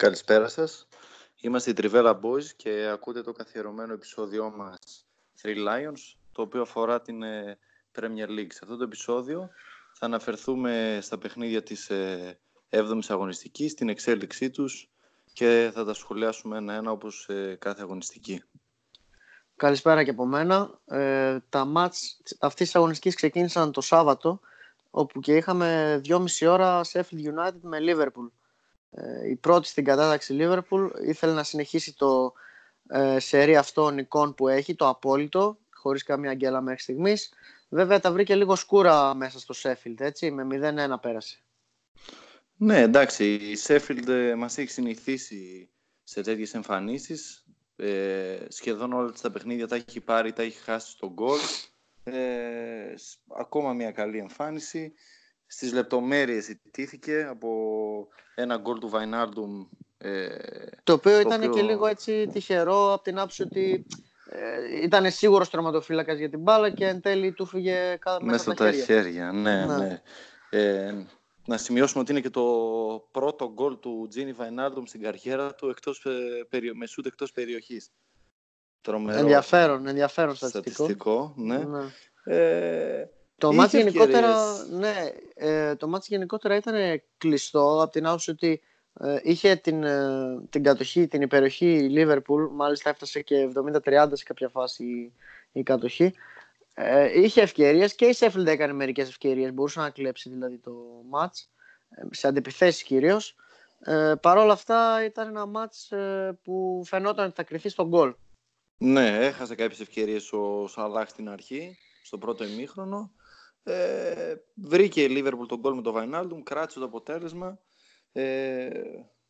Καλησπέρα σας. Είμαστε η Trivella Boys και ακούτε το καθιερωμένο επεισόδιό μας Three Lions, το οποίο αφορά την ε, Premier League. Σε αυτό το επεισόδιο θα αναφερθούμε στα παιχνίδια της 7ης ε, αγωνιστικής, την εξέλιξή τους και θα τα σχολιάσουμε ένα-ένα όπως ε, κάθε αγωνιστική. Καλησπέρα και από μένα. Ε, τα μάτς αυτής της αγωνιστικής ξεκίνησαν το Σάββατο, όπου και είχαμε 2,5 ώρα Sheffield United με Liverpool. Ε, η πρώτη στην κατάταξη Liverpool ήθελε να συνεχίσει το ε, σερί αυτών εικόν που έχει, το απόλυτο, χωρίς καμία γκέλα μέχρι στιγμής. Βέβαια τα βρήκε λίγο σκούρα μέσα στο Sheffield, έτσι, με 0-1 πέρασε. Ναι, εντάξει, η Sheffield ε, μας έχει συνηθίσει σε τέτοιες εμφανίσεις. Ε, σχεδόν όλα τα παιχνίδια τα έχει πάρει, τα έχει χάσει στον γκολ. Ε, ακόμα μια καλή εμφάνιση. Στις λεπτομέρειες ιτήθηκε από ένα γκολ του Βαϊνάρντουμ. Ε, το οποίο ήταν και λίγο έτσι τυχερό από την άποψη ότι ε, ήταν σίγουρος τερματοφύλακα για την μπάλα και εν τέλει του φύγε μέσα, τα χέρια. Ναι, ναι. ναι. Ε, να σημειώσουμε ότι είναι και το πρώτο γκολ του Τζίνι Βαϊνάρντουμ στην καριέρα του εκτός, ε, με σούτ εκτός περιοχής. Τρομερό. Ενδιαφέρον, ενδιαφέρον στατιστικό. στατιστικό ναι. ναι. Ε, το μάτς γενικότερα, ναι, ε, το μάτς γενικότερα ήταν κλειστό από την άποψη ότι ε, είχε την, ε, την κατοχή, την υπεροχή η Liverpool, μάλιστα έφτασε και 70-30 σε κάποια φάση η, η κατοχή. Ε, είχε ευκαιρίες και η Sheffield έκανε μερικές ευκαιρίες. Μπορούσε να κλέψει δηλαδή το match ε, σε αντιπιθέσεις κυρίως. Ε, Παρ' όλα αυτά ήταν ένα match ε, που φαινόταν ότι θα κρυφτεί στον γκολ. Ναι, έχασε κάποιες ευκαιρίες ο Σαλάχ στην αρχή, στο πρώτο ημίχρονο. Ε, βρήκε η Liverpool τον γκολ με τον Βαϊνάλντουμ, κράτησε το αποτέλεσμα. Ε,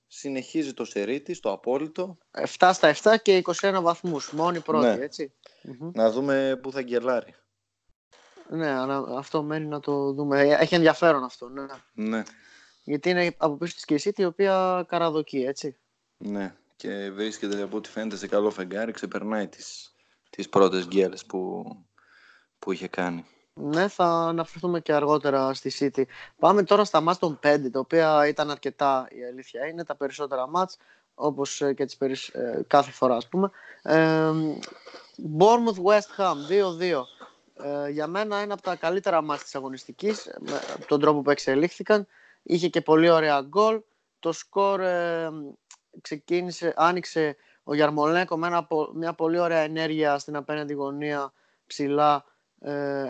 συνεχίζει το σερί της, το απόλυτο. 7 στα 7 και 21 βαθμούς, μόνη πρώτη, ναι. ετσι Να δούμε πού θα γκελάρει. Ναι, αυτό μένει να το δούμε. Έχει ενδιαφέρον αυτό, ναι. ναι. Γιατί είναι από πίσω της και η η οποία καραδοκεί, έτσι. Ναι, και βρίσκεται από ό,τι φαίνεται σε καλό φεγγάρι, ξεπερνάει τις, τις πρώτες γκέλες που, που είχε κάνει. Ναι, θα αναφερθούμε και αργότερα στη City. Πάμε τώρα στα μάτς των 5, τα οποία ήταν αρκετά η αλήθεια. Είναι τα περισσότερα μάτς, όπως ε, και τις περισ... Ε, κάθε φορά ας πούμε. Ε, Bournemouth West Ham 2-2. Ε, για μένα ένα από τα καλύτερα μάτς της αγωνιστικής, με τον τρόπο που εξελίχθηκαν. Είχε και πολύ ωραία γκολ. Το σκορ ε, ξεκίνησε, άνοιξε ο Γιαρμολέκο με μια πολύ ωραία ενέργεια στην απέναντι γωνία ψηλά ε,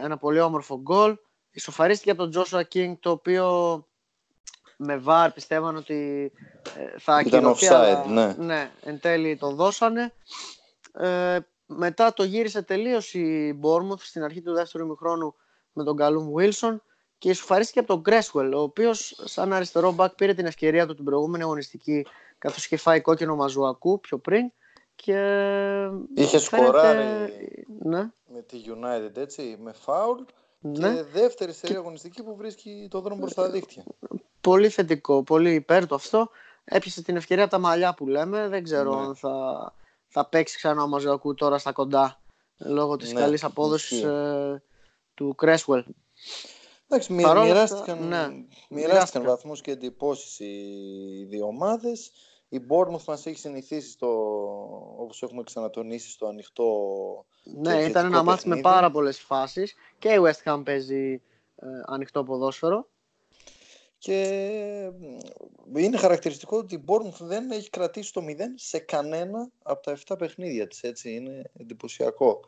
ένα πολύ όμορφο γκολ. Ισοφαρίστηκε από τον Τζόσουα Κίνγκ, το οποίο με βάρ πιστεύαν ότι ε, θα ακυρωθεί. offside, ναι. ναι. εν τέλει το δώσανε. Ε, μετά το γύρισε τελείως η Bournemouth στην αρχή του δεύτερου ημιχρόνου με τον Καλούμ Wilson και ισοφαρίστηκε από τον Γκρέσουελ, ο οποίος σαν αριστερό μπακ πήρε την ευκαιρία του την προηγούμενη αγωνιστική καθώς είχε φάει κόκκινο μαζουακού πιο πριν και είχες σκοράρει ναι. με τη United έτσι, με φάουλ ναι. και δεύτερη σερή αγωνιστική που βρίσκει το δρόμο προς τα δίκτυα. Πολύ θετικό, πολύ υπέρ του αυτό. Έπιασε την ευκαιρία από τα μαλλιά που λέμε. Δεν ξέρω ναι. αν θα, θα παίξει ξανά ο Μαζουακού τώρα στα κοντά λόγω της ναι, καλής απόδοσης ε, του Κρέσουελ. Εντάξει, μοιράστηκαν, ναι, μοιράστηκαν βαθμούς και εντυπώσεις οι δύο ομάδες. Η Bournemouth μας έχει συνηθίσει στο, όπως έχουμε ξανατονίσει, στο ανοιχτό Ναι, ήταν ένα μάτι με πάρα πολλές φάσεις και η West Ham παίζει ε, ανοιχτό ποδόσφαιρο. Και είναι χαρακτηριστικό ότι η Bournemouth δεν έχει κρατήσει το 0 σε κανένα από τα 7 παιχνίδια της, έτσι, είναι εντυπωσιακό.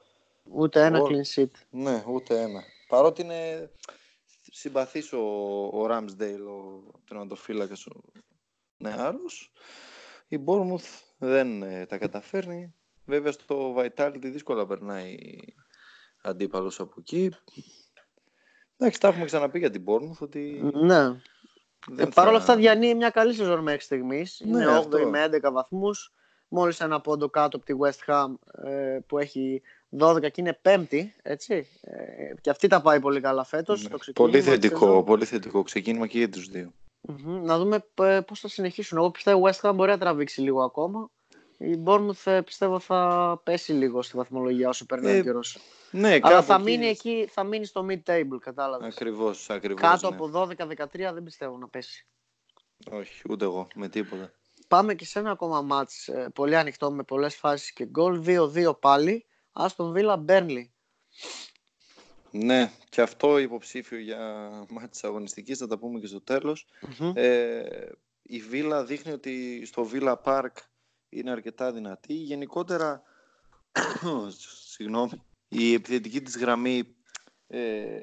Ούτε ένα clean sheet. Ναι, ούτε ένα. Παρότι είναι συμπαθής ο, ο Ramsdale, ο τερματοφύλακας, ο νεάρος, η Bournemouth δεν ε, τα καταφέρνει. Βέβαια στο Vitality δύσκολα περνάει αντίπαλος από εκεί. Εντάξει, τα έχουμε ξαναπεί για την Bournemouth ότι... Ναι. Δεν ε, Παρ' όλα αυτά διανύει μια καλή σεζόν μέχρι στιγμής. Ναι, Είναι 8 με 11 βαθμούς. Μόλις ένα πόντο κάτω από τη West Ham ε, που έχει 12 και είναι πέμπτη. Έτσι. Ε, και αυτή τα πάει πολύ καλά φέτος. Ναι. Πολύ θετικό, πολύ θετικό ξεκίνημα και για τους δύο. Mm-hmm. Να δούμε πώς θα συνεχίσουν. Εγώ πιστεύω West Ham μπορεί να τραβήξει λίγο ακόμα. Η Bournemouth ε, πιστεύω θα πέσει λίγο στη βαθμολογία όσο περνάει ε, ο καιρός. Ναι, Αλλά θα μείνει εκεί, θα μείνει στο mid-table, κατάλαβες. Ακριβώς, ακριβώς. Κάτω ναι. από 12-13 δεν πιστεύω να πέσει. Όχι, ούτε εγώ, με τίποτα. πάμε και σε ένα ακόμα μάτς ε, πολύ ανοιχτό με πολλές φάσεις και γκολ. 2-2 πάλι. Άστον Βίλα Μπέρνλι. Ναι, και αυτό υποψήφιο για μάτς αγωνιστικής, θα τα πούμε και στο τελος Ε, η Βίλα δείχνει ότι στο Βίλα Πάρκ είναι αρκετά δυνατή. Γενικότερα, συγγνώμη, η επιθετική της γραμμή ε,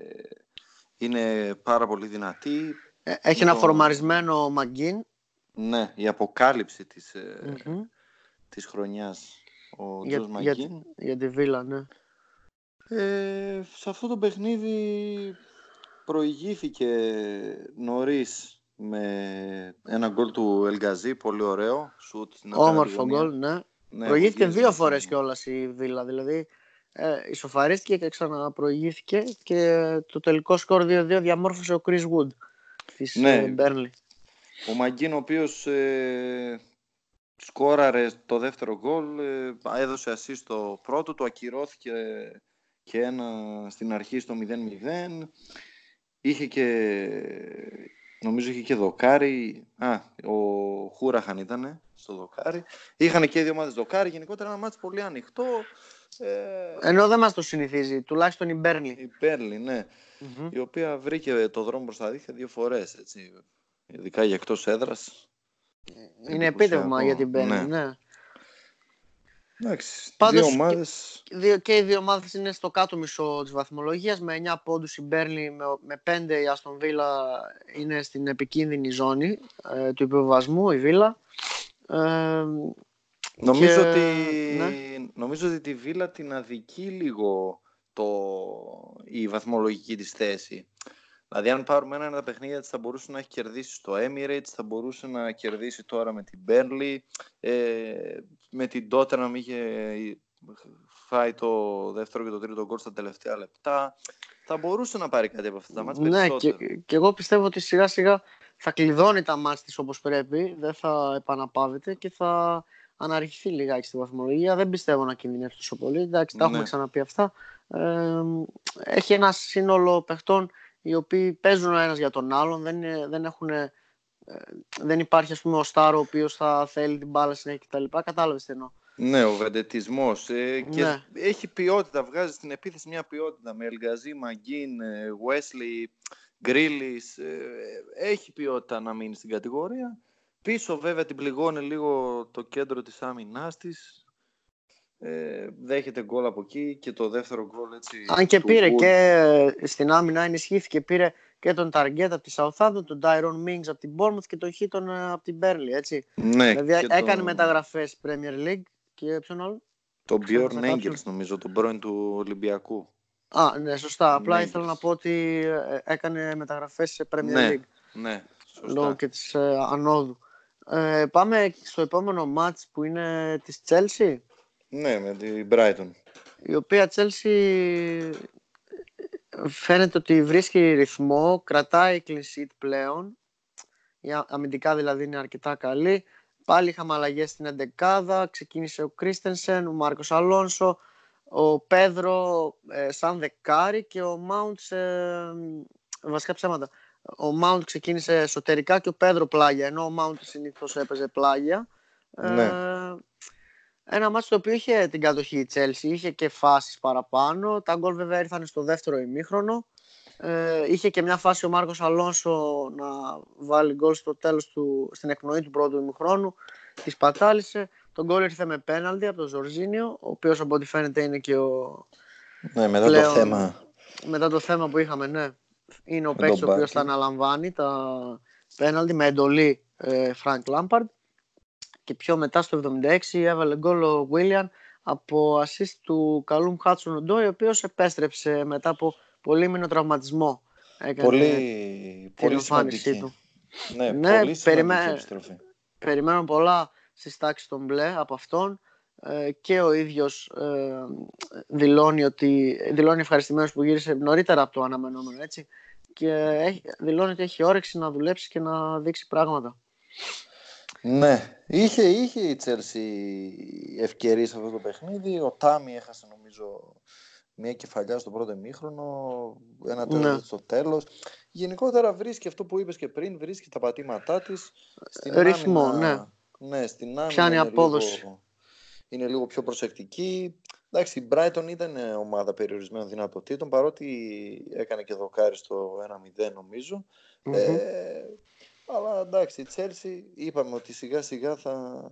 είναι πάρα πολύ δυνατή. Ε, έχει ένα φορμαρισμένο Μαγκίν. Ναι, η αποκάλυψη της, ε, της χρονιάς ο για, Τζος Μαγκίν. Για, για τη Βίλα, ναι. Ε, σε αυτό το παιχνίδι προηγήθηκε νωρίς με ένα γκολ του Ελγκαζή, πολύ ωραίο. Σουτ Όμορφο γκολ, ναι. ναι. Προηγήθηκε δύο φορές κιόλας η Βίλα, δηλαδή ε, ισοφαρίστηκε και ξαναπροηγήθηκε και το τελικό σκορ 2-2 διαμόρφωσε ο Chris Wood της ναι. Μπέρνλι. Ο Μαγκίν ο οποίος ε, σκόραρε το δεύτερο γκολ, ε, έδωσε ασύ το πρώτο, το ακυρώθηκε και ένα στην αρχή στο 0-0. Είχε και, νομίζω είχε και δοκάρι, α, ο Χούραχαν ήταν στο δοκάρι. Είχαν και δύο ομάδες δοκάρι, γενικότερα ένα μάτι πολύ ανοιχτό. Ε... Ενώ δεν μας το συνηθίζει, τουλάχιστον η Μπέρλι. Η Μπέρλι, ναι. Η οποία βρήκε το δρόμο προς τα δίχτυα δύο φορές, έτσι. Ειδικά για εκτός έδρας. Είναι επίτευγμα για την Μπέρλι, ναι. ναι. Εντάξει, δύο ομάδες... Και, και οι δύο ομάδες είναι στο κάτω μισό της βαθμολογίας. Με 9 πόντους η Μπέρλι με, με 5 η Αστον Βίλα είναι στην επικίνδυνη ζώνη ε, του υποβασμού η Βίλα. Ε, νομίζω, ότι, ναι. νομίζω ότι τη Βίλα την αδικεί λίγο το, η βαθμολογική της θέση. Δηλαδή, αν πάρουμε ένα, ένα παιχνίδια θα μπορούσε να έχει κερδίσει στο Emirates, θα μπορούσε να κερδίσει τώρα με την Burnley, ε, με την Tottenham είχε φάει το δεύτερο και το τρίτο γκολ στα τελευταία λεπτά. Θα μπορούσε να πάρει κάτι από αυτά τα μάτια Ναι, και, και, εγώ πιστεύω ότι σιγά σιγά θα κλειδώνει τα μάτια της όπως πρέπει, δεν θα επαναπάβεται και θα αναρριχθεί λιγάκι στη βαθμολογία. Δεν πιστεύω να κινδυνεύσει τόσο πολύ. Εντάξει, τα ναι. έχουμε ξαναπεί αυτά. Ε, έχει ένα σύνολο παιχτών οι οποίοι παίζουν ο ένας για τον άλλον, δεν, δεν, έχουν, ε, δεν υπάρχει ας πούμε ο Στάρο ο οποίος θα θέλει την μπάλα συνέχεια κτλ. Κατάλαβες τι εννοώ. Ναι, ο βεντετισμός ε, και ναι. έχει ποιότητα, βγάζει στην επίθεση μια ποιότητα με Ελγκαζή, Μαγκίν, Βέσλι, Γκρίλις, ε, έχει ποιότητα να μείνει στην κατηγορία. Πίσω βέβαια την πληγώνει λίγο το κέντρο της άμυνάς της, ε, δέχεται γκολ από εκεί και το δεύτερο γκολ έτσι. Αν και πήρε και ε, στην άμυνα ενισχύθηκε, πήρε και τον Ταργκέτ από τη Southampton, τον Tyron Mings από την Bournemouth και τον Χίτον ε, από την Burnley, έτσι. Ναι, δηλαδή έκανε το... μεταγραφές Premier League και ποιον άλλο; Τον Bjorn Engels νομίζω, τον πρώην του Ολυμπιακού. Α, ναι, σωστά. Απλά ήθελα να πω ότι ε, έκανε μεταγραφές σε Premier ναι, League. Ναι, σωστά. Λόγω και της ε, ανόδου. Ε, πάμε στο επόμενο match που είναι της Chelsea. Ναι, με την Brighton. Η οποία Chelsea φαίνεται ότι βρίσκει ρυθμό, κρατάει clean sheet πλέον. Η αμυντικά δηλαδή είναι αρκετά καλή. Πάλι είχαμε αλλαγές στην 11 Ξεκίνησε ο Κρίστενσεν, ο Μάρκος Αλόνσο, ο Πέδρο ε, σαν δεκάρι και ο Μάουντς. Ε, βασικά ψέματα. Ο Μάουντ ξεκίνησε εσωτερικά και ο Πέδρο πλάγια. Ενώ ο Μάουντ συνήθως έπαιζε πλάγια. Ναι. Ε, ένα μάτι το οποίο είχε την κατοχή η Chelsea, είχε και φάσεις παραπάνω. Τα γκολ βέβαια ήρθαν στο δεύτερο ημίχρονο. Ε, είχε και μια φάση ο Μάρκος Αλόνσο να βάλει γκολ στο τέλος του, στην εκπνοή του πρώτου ημίχρονου. Τις σπατάλησε. Το γκολ ήρθε με πέναλτι από τον Ζορζίνιο, ο οποίος από ό,τι φαίνεται είναι και ο... Ναι, μετά πλέον, το θέμα. Μετά το θέμα που είχαμε, ναι. Είναι ο παίκτης ο οποίος θα αναλαμβάνει τα πέναλτι με εντολή Φρανκ ε, Λάμπαρντ και πιο μετά στο 76 έβαλε γκολ ο Βίλιαν από assist του Καλούμ Χάτσον Οντόι, ο οποίος επέστρεψε μετά από πολύμηνο τραυματισμό. Έκανε πολύ, πολύ σημαντική. Του. Ναι, ναι πολύ περιμέ... επιστροφή. Περιμένω πολλά στις τάξεις των μπλε από αυτόν ε, και ο ίδιος ε, δηλώνει, ότι, δηλώνει ευχαριστημένος που γύρισε νωρίτερα από το αναμενόμενο έτσι και έχει, δηλώνει ότι έχει όρεξη να δουλέψει και να δείξει πράγματα. Ναι, είχε, είχε η Τσέλσι ευκαιρίε σε αυτό το παιχνίδι. Ο Τάμι έχασε νομίζω μια κεφαλιά στο πρώτο εμίχρονο, ένα τέλο ναι. στο τέλος. Γενικότερα βρίσκει αυτό που είπες και πριν, βρίσκει τα πατήματά της. Στην Ρυθμό, άμυνα, ναι. Ναι, στην άμυνα Πιάνει είναι απόδοση. Λίγο, είναι λίγο πιο προσεκτική. Εντάξει, η Brighton ήταν ε, ομάδα περιορισμένων δυνατοτήτων, παρότι έκανε και δοκάρι στο 1-0 νομιζω Μμμ. Ε, αλλά εντάξει, η Chelsea είπαμε ότι σιγά σιγά θα,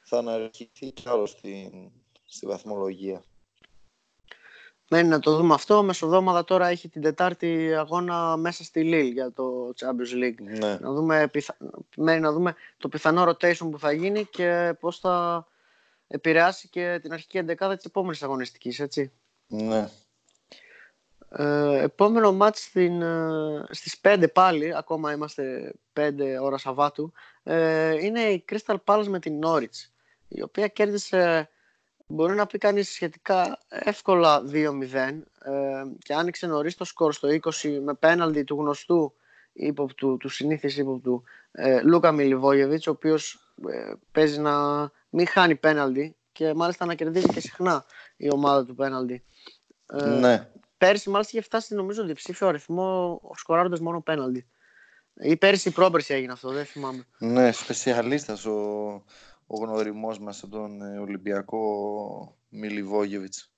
θα αναρχηθεί κι άλλο στην, στη βαθμολογία. Μένει να το δούμε αυτό. Μεσοδόμαδα τώρα έχει την Τετάρτη αγώνα μέσα στη Lille για το Champions League. Ναι, Να δούμε, πιθα... μένει να δούμε το πιθανό rotation που θα γίνει και πώς θα επηρεάσει και την αρχική εντεκάδα της επόμενης αγωνιστικής, έτσι. ναι. Ε, επόμενο μάτς στην, ε, στις 5 πάλι, ακόμα είμαστε 5 ώρα Σαββάτου, ε, είναι η Crystal Palace με την Norwich, η οποία κέρδισε, μπορεί να πει κανείς σχετικά εύκολα 2-0 ε, και άνοιξε νωρίς το σκορ στο 20 με πέναλτι του γνωστού ύποπτου, του συνήθις ύποπτου ε, Λούκα Μιλιβόγεβιτς, ο οποίος ε, παίζει να μην χάνει πέναλτι και μάλιστα να κερδίζει και συχνά η ομάδα του πέναλτι. Ε, ναι. Πέρσι μάλιστα είχε φτάσει νομίζω διψήφιο αριθμό σκοράροντας μόνο πέναλτι. Ή πέρσι ή πρόπερσι έγινε αυτό, δεν θυμάμαι. Ναι, σπεσιαλίστας ο, ο γνωριμός μας από τον ε, Ολυμπιακό Μιλιβόγεβιτς.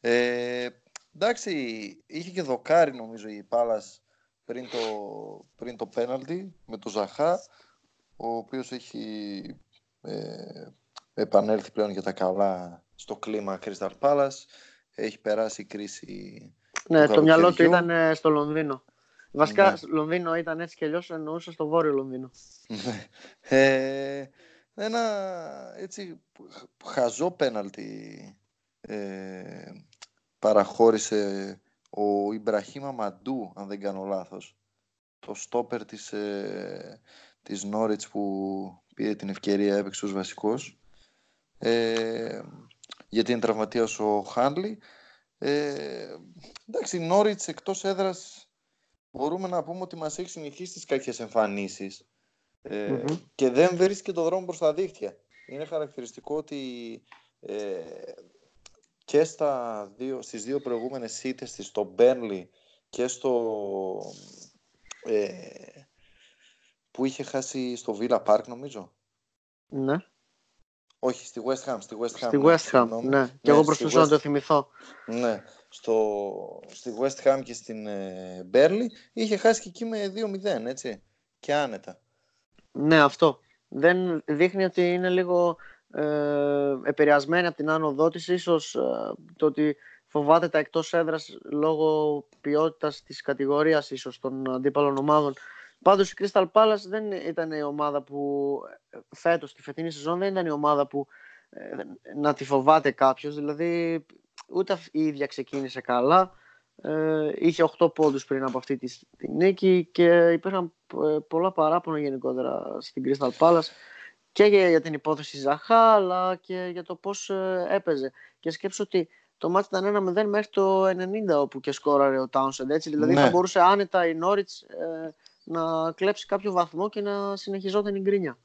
Ε, εντάξει, είχε και δοκάρι νομίζω η Πάλας πριν το, πριν το πέναλτι με το Ζαχά, ο οποίος έχει ε, επανέλθει πλέον για τα καλά στο κλίμα Crystal Palace. Έχει περάσει η κρίση Ναι, του το μυαλό του καλοκαιριού. ήταν ε, στο Λονδίνο. Βασικά, Ναι. στο Λονδίνο ήταν έτσι κι αλλιώς, εννοούσα στο βόρειο Λονδίνο. Ναι. Ε, ένα έτσι χαζό πέναλτι ε, παραχώρησε ο Ιμπραχήμα Μαντού, αν δεν κάνω λάθος. Το στόπερ της, ε, της Νόριτς που πήρε την ευκαιρία έπαιξε ως βασικός. Ε, γιατί είναι τραυματίας ο Χάνλι. Ε, εντάξει, η Νόριτς εκτός έδρας μπορούμε να πούμε ότι μας έχει συνηθίσει τις κακές εμφανίσεις ε, Μμμ. και δεν βρίσκει το δρόμο προς τα δίχτυα. Είναι χαρακτηριστικό ότι ε, και στα δύο, στις δύο προηγούμενες σίτες της, στο Μπέρνλι και στο ε, που είχε χάσει στο Villa Park νομίζω. Ναι. Όχι, στη West Ham. Στη West Ham, Στη ναι, West Ham, συγγνώμη. ναι. Και εγώ στη προσπαθούσα να West- το θυμηθώ. Ναι, στο, στη West Ham και στην ε, Μπέρλι είχε χάσει και εκεί με 2-0, έτσι. Και άνετα. Ναι, αυτό. Δεν δείχνει ότι είναι λίγο ε, επηρεασμένη από την άνοδό της, ίσως ε, το ότι φοβάται τα εκτός έδρας λόγω ποιότητας της κατηγορίας ίσως των αντίπαλων ομάδων. Πάντως η Crystal Palace δεν ήταν η ομάδα που ε, φέτος, τη φετινή σεζόν, δεν ήταν η ομάδα που ε, να τη φοβάται κάποιος. Δηλαδή ούτε αυ- η ίδια ξεκίνησε καλά. Ε, είχε 8 πόντους πριν από αυτή τη, τη νίκη και υπήρχαν ε, πολλά παράπονα γενικότερα στην Crystal Palace και για, για την υπόθεση Ζαχά αλλά και για το πώς ε, έπαιζε. Και σκέψω ότι το μάτι ήταν 1-0 μέχρι το 90 όπου και σκόραρε ο Townsend. Έτσι. Δηλαδή Ναι. θα μπορούσε άνετα η Norwich ε, να κλέψει κάποιο βαθμό και να συνεχιζόταν η γκρίνια.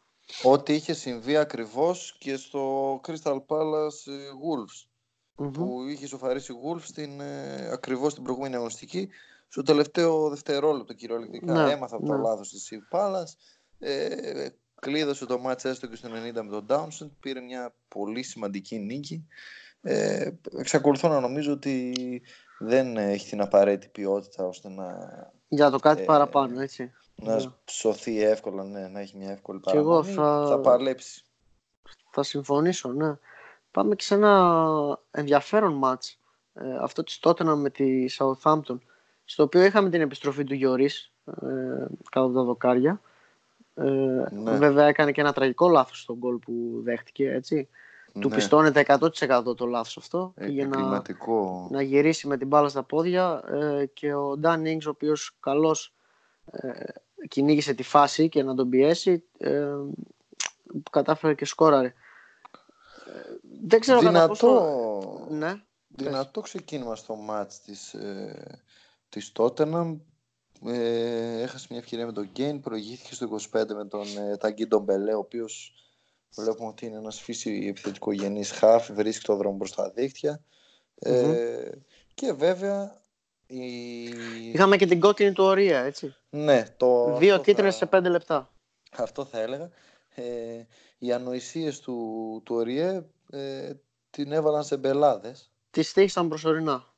Ό,τι είχε συμβεί ακριβώς και στο Crystal Palace ε, Wolves. Μμμ. Που είχε σοφαρίσει Wolves στην, ε, ακριβώς την προηγούμενη αγωνιστική. Στο τελευταίο δευτερόλεπτο κυριολεκτικά. Ναι, Έμαθα από το ναι. λάθος της η Palace. Ε, κλείδωσε το μάτς έστω και στο 90 με τον Townsend. Πήρε μια πολύ σημαντική νίκη. Ε, εξακολουθώ να νομίζω ότι δεν έχει την απαραίτητη ποιότητα ώστε να, Για το κάτι Ε, παραπάνω, έτσι. να Ναι. σωθεί εύκολα, ναι, να έχει μια εύκολη Κι εγώ παραμονή. θα- θα παλέψει. Θα συμφωνήσω, ναι. Πάμε και σε ένα ενδιαφέρον μάτς. Ε, αυτό της Tottenham με τη Southampton. Στο οποίο είχαμε την επιστροφή του Γιωρίς ε, κάτω από τα δοκάρια. Ε, Ναι. Βέβαια έκανε και ένα τραγικό λάθος στον γκολ που δέχτηκε, έτσι. Του Ναι. πιστώνεται 100% το λάθος αυτό. Ε, Πήγε να, Εγκληματικό. να γυρίσει με την μπάλα στα πόδια ε, και ο Νταν Ings, ο οποίος καλώς ε, κυνήγησε τη φάση και να τον πιέσει, ε, κατάφερε και σκόραρε. Ε, δεν ξέρω κατά πόσο... Δυνατό, Ναι, δυνατό ξεκίνημα στο μάτς της, ε, της Tottenham. Ε, έχασε μια ευκαιρία με τον Γκέιν, προηγήθηκε στο 25 με τον ε, Ταγκί Ντομπελέ, ο οποίος βλέπουμε ότι είναι ένας φύση επιθετικογενής χάφ, βρίσκει το δρόμο προς τα δίχτυα. Ε, Και βέβαια η... είχαμε και την κόκκινη του Ορία, έτσι. Ναι, το, Δύο αυτό κίτρινες θα- σε πέντε λεπτά. Αυτό θα έλεγα. ε, οι ανοησίες του, του Οριέ ε, την έβαλαν σε μπελάδες. Τη στήχησαν προσωρινά.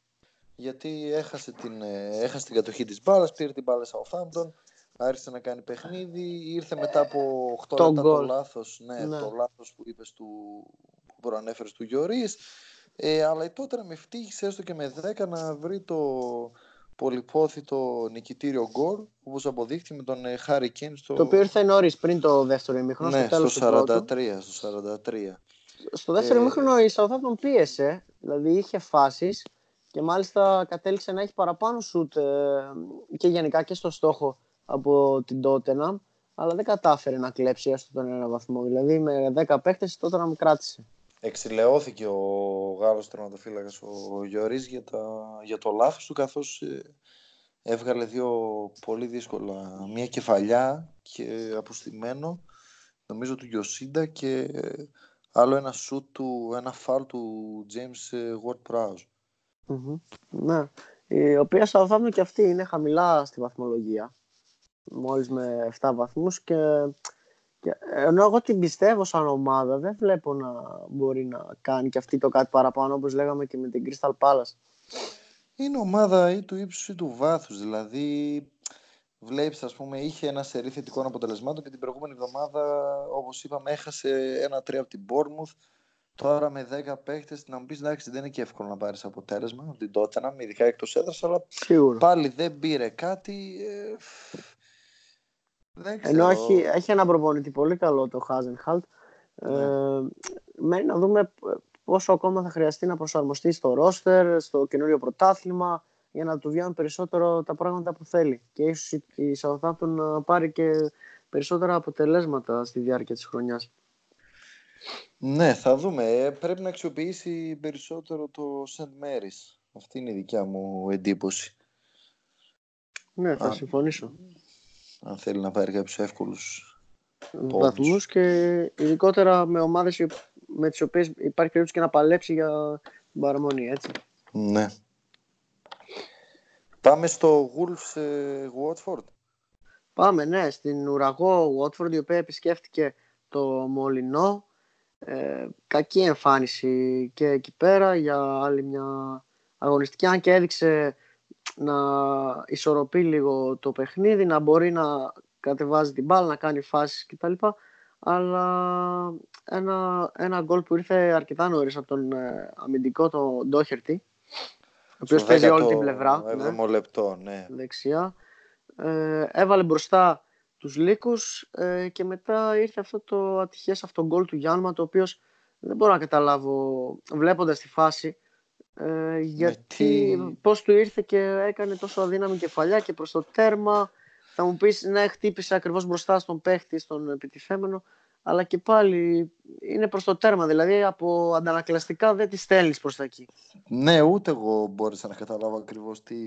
Γιατί έχασε την, ε, έχασε την κατοχή της μπάλας, πήρε την μπάλα Southampton, άρχισε να κάνει παιχνίδι, ήρθε μετά από 8 Το λεπτά το γκολ. λάθος, ναι, Ναι. το λάθος που είπες του, που προανέφερες του Γιωρίς. Ε, αλλά η τότε με ευτύχησε έστω και με 10 να βρει το πολυπόθητο νικητήριο γκολ, όπως αποδείχθηκε με τον ε, Χάρη Κέιν στο, Το οποίο ήρθε νωρίς πριν το δεύτερο ημίχρονο, ναι, στο τέλος του στο πρώτου. 43, στο 43. Στο δεύτερο Ε, ημίχρονο η Southampton πίεσε, δηλαδή είχε φάσεις και μάλιστα κατέληξε να έχει παραπάνω σουτ ε, και γενικά και στο στόχο από την Tottenham, αλλά δεν κατάφερε να κλέψει έστω τον ένα βαθμό. Δηλαδή με 10 παίχτες η Tottenham κράτησε. Εξηλαιώθηκε ο Γάλλος τερματοφύλακας ο Γιωρίς για, τα, για το λάθος του καθώς ε, έβγαλε δύο πολύ δύσκολα μία κεφαλιά και αποστημένο νομίζω του Γιωσίντα και ε, άλλο ένα σουτ του, ένα φάλ του James ε, Ward-Prowse. Μμμ. Ναι. Η οποία Southampton και αυτή είναι χαμηλά στη βαθμολογία. Μόλις με 7 βαθμούς και, και ενώ εγώ την πιστεύω σαν ομάδα δεν βλέπω να μπορεί να κάνει και αυτή το κάτι παραπάνω όπως λέγαμε και με την Crystal Palace. Είναι ομάδα ή του ύψους ή του βάθους, δηλαδή βλέπεις ας πούμε είχε ένα σερί θετικών αποτελεσμάτων και την προηγούμενη εβδομάδα όπως είπαμε έχασε ένα τρία από την Bournemouth Τώρα με 10 παίχτες να μου πεις εντάξει δεν είναι και εύκολο να πάρεις αποτέλεσμα από την Tottenham, ειδικά εκτός έδρας, αλλά Σίγουρα. πάλι δεν πήρε κάτι. Ε, δεν ξέρω. Ενώ έχει, έχει ένα προπονητή πολύ καλό το Χάζενχαλτ. Ε, Ναι. μένει να δούμε πόσο ακόμα θα χρειαστεί να προσαρμοστεί στο ρόστερ, στο καινούριο πρωτάθλημα για να του βγαίνουν περισσότερο τα πράγματα που θέλει. Και ίσως η- η Southampton να πάρει και περισσότερα αποτελέσματα στη διάρκεια της χρονιάς. Ναι, θα δούμε. Ε, πρέπει να αξιοποιήσει περισσότερο το St. Mary's. Αυτή είναι η δικιά μου εντύπωση. Ναι, θα Α. συμφωνήσω. Αν θέλει να πάρει κάποιους εύκολους. Βαθμούς και ειδικότερα με ομάδες οι- με τις οποίες υπάρχει περίπτωση και να παλέψει για την παραμονή, έτσι. Ναι. Πάμε στο Wolves ε, Watford. Πάμε, ναι, στην ουραγό Watford η οποία επισκέφτηκε το Μολυνό. Ε, κακή εμφάνιση και εκεί πέρα για άλλη μια αγωνιστική, αν και έδειξε να ισορροπεί λίγο το παιχνίδι, να μπορεί να κατεβάζει την μπάλα, να κάνει φάσεις κτλ. Αλλά ένα, ένα γκολ που ήρθε αρκετά νωρίς από τον ε, αμυντικό, τον Ντόχερτη, ο οποίος Στο παίζει όλη την πλευρά. 17ο λεπτό, ναι. δεξιά. Ε, έβαλε μπροστά τους Λύκους ε, και μετά ήρθε αυτό το ατυχές αυτό γκολ του Γιάννημα το οποίος δεν μπορώ να καταλάβω βλέποντας τη φάση ε, γιατί τι- πώς του ήρθε και έκανε τόσο αδύναμη κεφαλιά και προς το τέρμα θα μου πεις ναι χτύπησε ακριβώς μπροστά στον παίχτη, στον επιτιθέμενο αλλά και πάλι είναι προς το τέρμα δηλαδή από αντανακλαστικά δεν τη στέλνεις προς τα εκεί. Ναι, ούτε εγώ μπόρεσα να καταλάβω ακριβώς τι,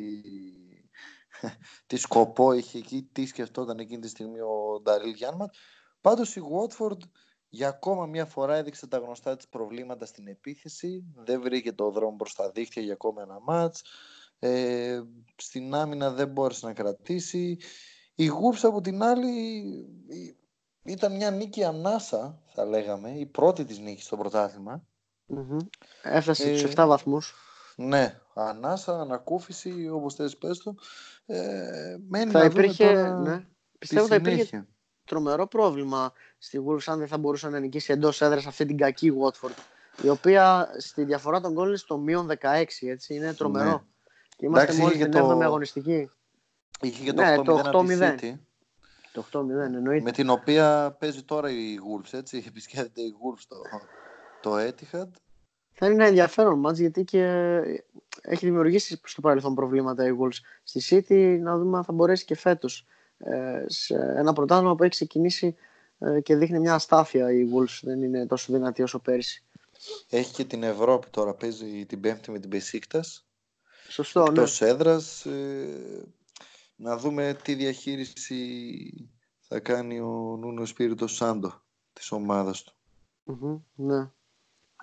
τι σκοπό είχε εκεί, τι σκεφτόταν εκείνη τη στιγμή ο Νταρίλ Γιάννματ. Πάντως η Watford για ακόμα μια φορά έδειξε τα γνωστά της προβλήματα στην επίθεση. Δεν βρήκε το δρόμο προς τα δίχτυα για ακόμα ένα μάτς. Ε, στην άμυνα δεν μπόρεσε να κρατήσει. Η Wolves από την άλλη η- ήταν μια νίκη ανάσα, θα λέγαμε, η πρώτη της νίκης στο πρωτάθλημα. Μμμ. Έφτασε Ε, στους 7 βαθμούς. Ναι, ανάσα, ανακούφιση, όπως θες πες το. Ε, μένει θα να δούμε υπήρχε, τώρα ναι, τη πιστεύω θα υπήρχε συνέχεια. Τρομερό πρόβλημα στη Wolves αν δεν θα μπορούσε να νικήσει εντός έδρας αυτή την κακή Watford. Η οποία στη διαφορά των γκολ είναι στο μείον 16, έτσι. Είναι τρομερό. Ναι. Και είμαστε Εντάξει, μόλις είχε την και το- 7η αγωνιστική. Είχε και το Ναι, 8-0 το από τη 8-0. City, Το 8-0 εννοείται. με την οποία παίζει τώρα η Wolves, έτσι. Επισκέπτεται η Wolves το, το Etihad. Θα είναι ένα ενδιαφέρον μάτς γιατί και έχει δημιουργήσει στο παρελθόν προβλήματα η Wolves στη City. Να δούμε αν θα μπορέσει και φέτος ε, σε ένα πρωτάθλημα που έχει ξεκινήσει ε, και δείχνει μια αστάθεια η Wolves. Δεν είναι τόσο δυνατή όσο πέρυσι. Έχει και την Ευρώπη τώρα, παίζει την Πέμπτη με την Πεσίκτας. Σωστό, ναι. Εκτός έδρας. Ε, να δούμε τι διαχείριση θα κάνει ο Νούνο Σπύριτο Σάντο της ομάδας του. Μμμ, ναι.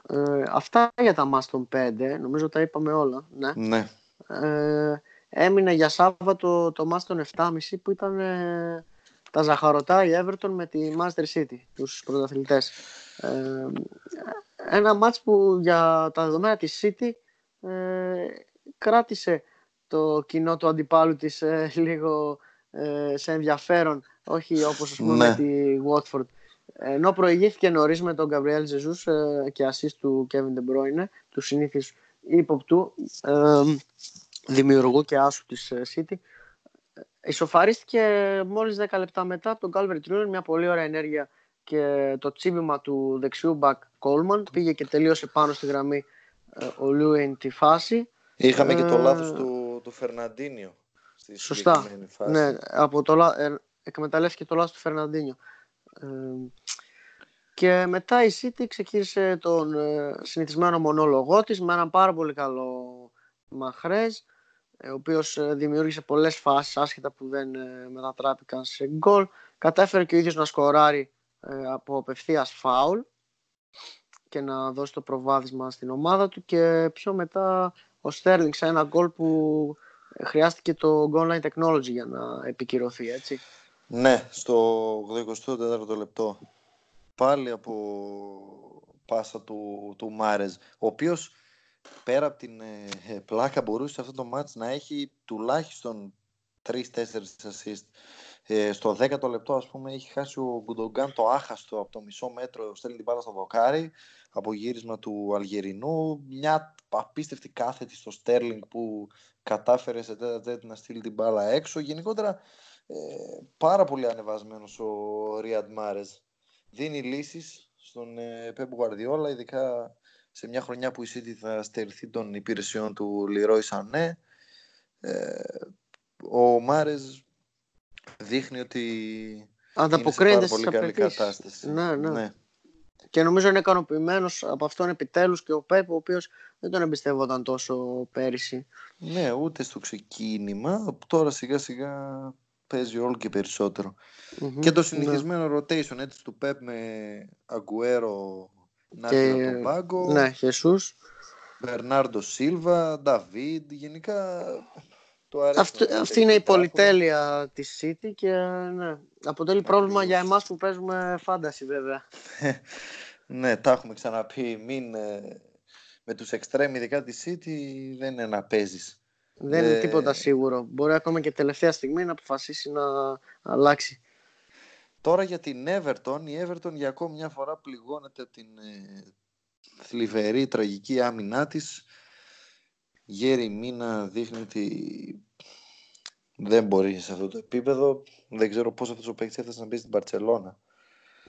Ε, αυτά για τα μας των 5, νομίζω τα είπαμε όλα. Ναι. Ναι. Ε, έμεινε για Σάββατο το μας των 7.30 που ήταν ε, τα ζαχαρωτά η Everton με τη Master City, τους πρωταθλητές. Ε, ένα μάτς που για τα δεδομένα της City ε, κράτησε το κοινό του αντιπάλου της ε, λίγο ε, σε ενδιαφέρον, όχι όπως ας πούμε Ναι. με τη Watford. Ενώ προηγήθηκε νωρίς με τον Gabriel Jesus ε, και assist του Kevin De Bruyne, του συνήθις ύποπτου ε, δημιουργού και άσου της ε, City, ισοφαρίστηκε μόλις 10 λεπτά μετά από τον Calvert Lewin, μια πολύ ωραία ενέργεια και το τσίμπημα του δεξιού μπακ Coleman πήγε και τελείωσε πάνω στη γραμμή ε, ο Λούιν τη φάση. Είχαμε και το Ε, λάθος του, του Φερναντίνιο στη Σωστά. συγκεκριμένη φάση. Ναι, από το, λα- ε, εκμεταλλεύτηκε το λάθος του Φερναντίνιο. Ε, και μετά η City ξεκίνησε τον ε, συνηθισμένο μονόλογό της με έναν πάρα πολύ καλό Μαχρέζ ε, ο οποίος ε, δημιούργησε πολλές φάσεις άσχετα που δεν ε, μετατράπηκαν σε γκολ. Κατέφερε και ο ίδιος να σκοράρει ε, από απευθείας φάουλ και να δώσει το προβάδισμα στην ομάδα του και πιο μετά ο Στέρλινγκ σε ένα γκολ που ε, χρειάστηκε το goal line technology για να επικυρωθεί έτσι. Ναι, στο 84ο λεπτό. Πάλι από πάσα του, του Μάρεζ, ο οποίος πέρα από την ε, πλάκα μπορούσε σε αυτό το μάτς να έχει τουλάχιστον 3-4 assist. Ε, στο 10ο λεπτό, ας πούμε, έχει χάσει ο Γκουντογκάν το άχαστο από το μισό μέτρο, στέλνει την μπάλα στο δοκάρι, από γύρισμα του Αλγερινού. Μια απίστευτη κάθετη στο Στέρλινγκ που κατάφερε σε τέτα τέτα να στείλει την μπάλα έξω. Γενικότερα, ε, πάρα πολύ ανεβασμένος ο Ρίαντ Μάρεζ. Δίνει λύσεις στον ε, Πέμπ Γουαρδιόλα, ειδικά σε μια χρονιά που η City θα στερηθεί των υπηρεσιών του Λιρόι Σανέ. Ε, ο Μάρεζ δείχνει ότι Ανταποκρίνεται είναι σε στις πάρα πολύ καλή απαιτήσεις. κατάσταση. Ναι, ναι. Και νομίζω είναι ικανοποιημένος από αυτόν επιτέλους και ο Πέπ, ο οποίος δεν τον εμπιστεύονταν τόσο πέρυσι. Ναι, ούτε στο ξεκίνημα. Τώρα σιγά σιγά παίζει όλο και περισσότερο. Μμμ, Και το ναι. συνηθισμένο rotation έτσι του Πεπ με Αγκουέρο να Και- έρθει από τον πάγκο, Ναι, Χεσούς. Μπερνάρντο Σίλβα, Νταβίδ, γενικά το αρέσει. Αυτό, να αυτή είναι η παίζει τράφο. πολυτέλεια της City και ναι, αποτελεί πρόβλημα Ακριβώς. για εμάς που παίζουμε φάνταση βέβαια. Ναι, τα έχουμε ξαναπεί. Μην, ε, με τους εξτρέμ, ειδικά τη City, δεν είναι να παίζεις. Δεν είναι Ε, τίποτα σίγουρο. Μπορεί ακόμα και τελευταία στιγμή να αποφασίσει να αλλάξει. Τώρα για την Everton, η Everton για ακόμη μια φορά πληγώνεται από την ε, θλιβερή τραγική άμυνά της. Γέρι Μίνα δείχνει ότι δεν μπορεί σε αυτό το επίπεδο. Δεν ξέρω πώς αυτός ο παίκτης έφτασε να μπει στην Παρτσελώνα.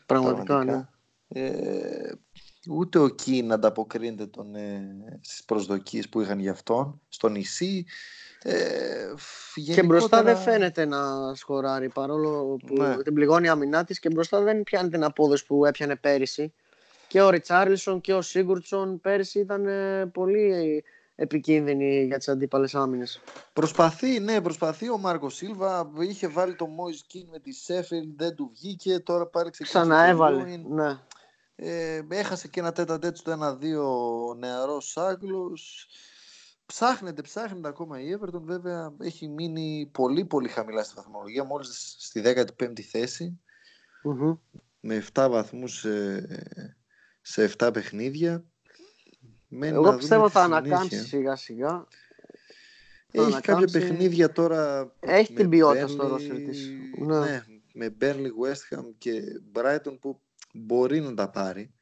Πραγματικά, ναι. Ε, ούτε ο Κίν ανταποκρίνεται τον, ε, στις προσδοκίες που είχαν για αυτόν στο νησί. Ε, Και μπροστά δεν γενικότερα- φαίνεται να σκοράρει παρόλο που Ναι. την πληγώνει η αμυνά της και μπροστά δεν πιάνει την απόδοση που έπιανε πέρυσι. Και ο Ριτσάρλισον και ο Σίγκουρτσον πέρυσι ήταν ε, πολύ επικίνδυνοι για τις αντίπαλες άμυνες. Προσπαθεί, ναι, προσπαθεί ο Μάρκο Σίλβα. Είχε βάλει το Μόις Κιν με τη Σέφιλ, δεν του βγήκε. Τώρα πάλι ξεκίνησε. το Ξαναέβαλε. Λούιν. Ναι. Ε, έχασε και ένα τέτα τέτ στο 1-2 ο νεαρός Άγγλος. Ψάχνεται, ψάχνεται ακόμα η Everton. Βέβαια έχει μείνει πολύ πολύ χαμηλά στη βαθμολογία. Μόλις στη 15η θέση. Μμμ. Με 7 βαθμούς ε, σε 7 παιχνίδια. Μένει να Εγώ δούμε πιστεύω τη θα συνέχεια. ανακάμψει σιγά σιγά. Θα Έχει κάποια ανακάμψει. παιχνίδια τώρα. Έχει με την ποιότητα στο Burnley, ρόστερ της. Ναι. Ναι. με Burnley, West Ham και Brighton που μπορεί να τα πάρει.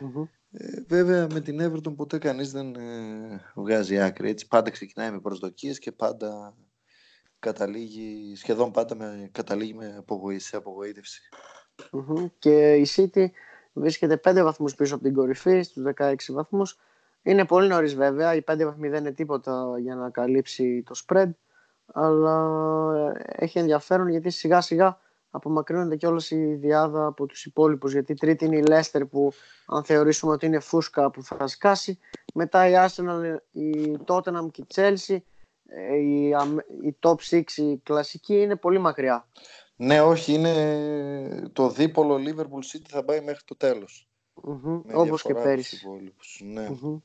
Μμμ. Ε, βέβαια με την Everton ποτέ κανείς δεν ε, βγάζει άκρη. Έτσι πάντα ξεκινάει με προσδοκίες και πάντα καταλήγει, σχεδόν πάντα με, καταλήγει με απογοή- σε απογοήτευση. Μμμ. Και η City βρίσκεται 5 βαθμούς πίσω από την κορυφή, στους 16 βαθμούς. Είναι πολύ νωρίς βέβαια, οι 5 βαθμοί δεν είναι τίποτα για να καλύψει το spread, αλλά ε, έχει ενδιαφέρον γιατί σιγά σιγά απομακρύνονται και όλες η διάδα από τους υπόλοιπους, γιατί η τρίτη είναι η Leicester που αν θεωρήσουμε ότι είναι φούσκα που θα σκάσει, μετά η Arsenal, η Tottenham και η Chelsea, ε, η, αμ- η top 6 η κλασική είναι πολύ μακριά. Ναι, όχι, είναι το δίπολο Liverpool City θα πάει μέχρι το τέλος. Μμμ, Με Όπως και διαφορά από τους πέρυσι. υπόλοιπους. Ναι. Μμμ.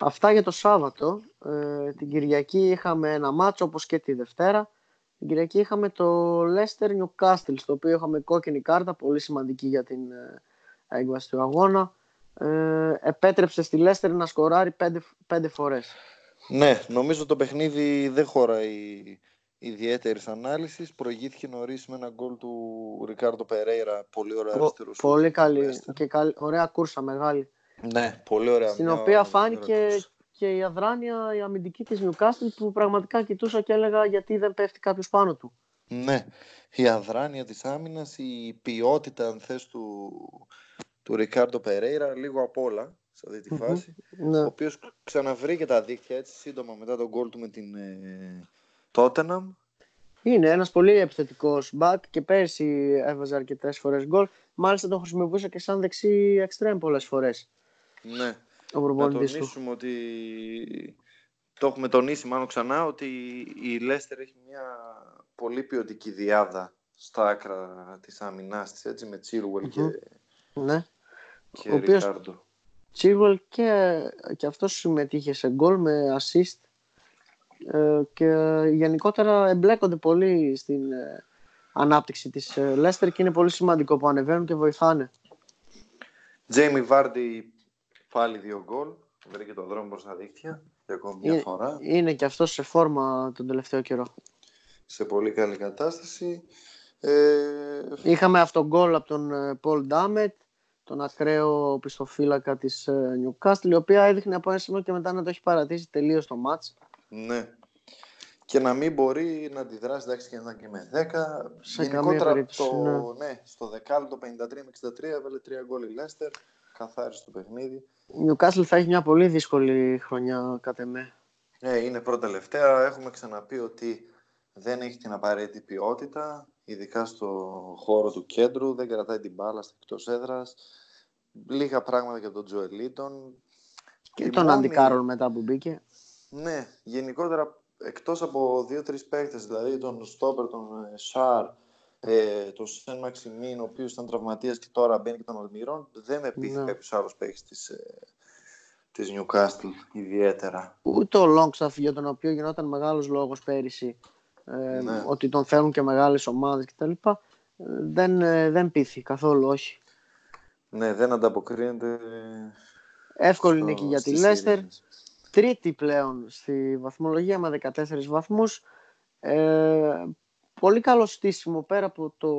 Αυτά για το Σάββατο. Ε, την Κυριακή είχαμε ένα μάτσο όπως και τη Δευτέρα. Την Κυριακή είχαμε το Leicester Newcastle, στο οποίο είχαμε κόκκινη κάρτα, πολύ σημαντική για την ε, έκβαση του αγώνα. Ε, επέτρεψε στη Leicester να σκοράρει πέντε, πέντε φορές. Ναι, νομίζω το παιχνίδι δεν χωράει ιδιαίτερη ανάλυση. Προηγήθηκε νωρίς με ένα γκολ του Ρικάρντο Περέιρα. Πολύ ωραία αριστερός. Πολύ καλή και καλή, ωραία κούρσα μεγάλη. Ναι, πολύ ωραία. Στην οποία φάνηκε και η αδράνεια, η αμυντική της Newcastle που πραγματικά κοιτούσα και έλεγα γιατί δεν πέφτει κάποιος πάνω του. Ναι, η αδράνεια της άμυνας, η ποιότητα αν θες του, του Ρικάρντο Περέιρα, λίγο απ' όλα σε αυτή τη φαση ναι. ο οποίος ξαναβρήκε τα δίκτυα έτσι σύντομα μετά τον γκολ του με την ε, Tottenham. Είναι ένας πολύ επιθετικός back και πέρσι έβαζε αρκετές φορές γκολ. Μάλιστα τον χρησιμοποιούσε και σαν δεξί εξτρέμ πολλές φορές. Ναι. Να τονίσουμε ότι το έχουμε τονίσει μάλλον ξανά ότι η Λέστερ έχει μια πολύ ποιοτική διάδα στα άκρα της άμυνάς της έτσι με τσιρουελ και, ναι. και Ο Ρικάρντο. Τσίρουελ και, και αυτός συμμετείχε σε γκολ με assist ε, και γενικότερα εμπλέκονται πολύ στην ε, ανάπτυξη της Λέστερ και είναι πολύ σημαντικό που ανεβαίνουν και βοηθάνε. Τζέιμι Βάρντι πάλι δύο γκολ, βρήκε τον δρόμο προς τα δίκτυα για ακόμη μια φορά. Είναι και αυτό σε φόρμα τον τελευταίο καιρό. Σε πολύ καλή κατάσταση. Ε... Είχαμε αυτόν γκολ από τον Πολ Ντάμετ, τον ακραίο πιστοφύλακα της Newcastle, η οποία έδειχνε από ένα σημείο και μετά να το έχει παρατήσει τελείως το μάτς. Ναι. Και να μην μπορεί να αντιδράσει, εντάξει και να και με 10. Σε Γενικότερα το, ναι. ναι. στο δεκάλεπτο 53 με 63 έβαλε 3 γκολ η Λέστερ, καθάρισε το παιχνίδι. Η Newcastle θα έχει μια πολύ δύσκολη χρονιά κατά με. Ναι, είναι πρώτα τελευταία. Έχουμε ξαναπεί ότι δεν έχει την απαραίτητη ποιότητα, ειδικά στο χώρο του κέντρου, δεν κρατάει την μπάλα στα εκτός έδρας. Λίγα πράγματα για τον Τζοελίτον. Και, τον μόνη... Αντικάρολ μετά που μπήκε. Ναι, γενικότερα εκτός από δύο-τρεις παίκτες, δηλαδή τον Στόπερ, τον Σάρ, ε, τον Σεν Μαξιμίν, ο οποίος ήταν τραυματίας και τώρα μπαίνει και τον Αλμυρών, δεν με πείθει ναι. κάποιος άλλος παίκτης της, ε, της Newcastle ιδιαίτερα. Ούτε ο Longstaff για τον οποίο γινόταν μεγάλος λόγος πέρυσι ε, ναι. ότι τον θέλουν και μεγάλες ομάδες κτλ. Ε, δεν, ε, δεν πείθει καθόλου, όχι. Ναι, δεν ανταποκρίνεται. Εύκολη στο, νίκη για τη Λέστερ τρίτη πλέον στη βαθμολογία με 14 βαθμούς. Ε, πολύ καλό στήσιμο πέρα από το,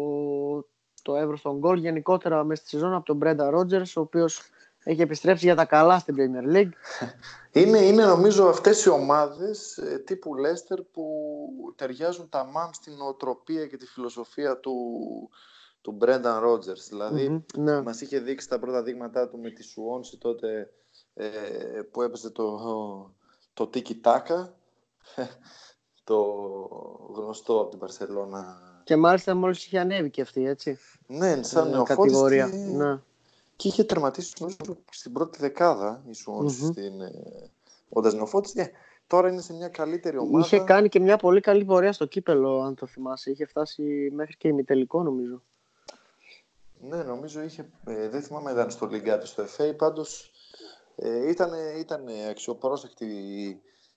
το εύρος των γκολ γενικότερα μέσα στη σεζόν από τον Μπρέντα Ρότζερς ο οποίος έχει επιστρέψει για τα καλά στην Premier League. Είναι, είναι νομίζω αυτές οι ομάδες ε, τύπου Λέστερ που ταιριάζουν τα μάμ στην οτροπία και τη φιλοσοφία του, του Μπρένταν Ρότζερς. Δηλαδή ναι. μας είχε δείξει τα πρώτα δείγματά του με τη Σουόνση τότε ε, που έπαιζε το, το Tiki Taka, το γνωστό από την Παρσελώνα. Και μάλιστα μόλις είχε ανέβει και αυτή, έτσι. Ναι, σαν νεοφώτης και... Ναι. και είχε τερματίσει στην πρώτη δεκάδα η Σουόνς mm-hmm. στην, ε, όντας νεοφώτης. Ναι, τώρα είναι σε μια καλύτερη ομάδα. Είχε κάνει και μια πολύ καλή πορεία στο κύπελο, αν το θυμάσαι. Είχε φτάσει μέχρι και ημιτελικό, νομίζω. Ναι, νομίζω είχε. Ε, δεν θυμάμαι, ήταν στο Λιγκάτι στο FA. Πάντως ε, ήταν, ήταν αξιοπρόσεκτη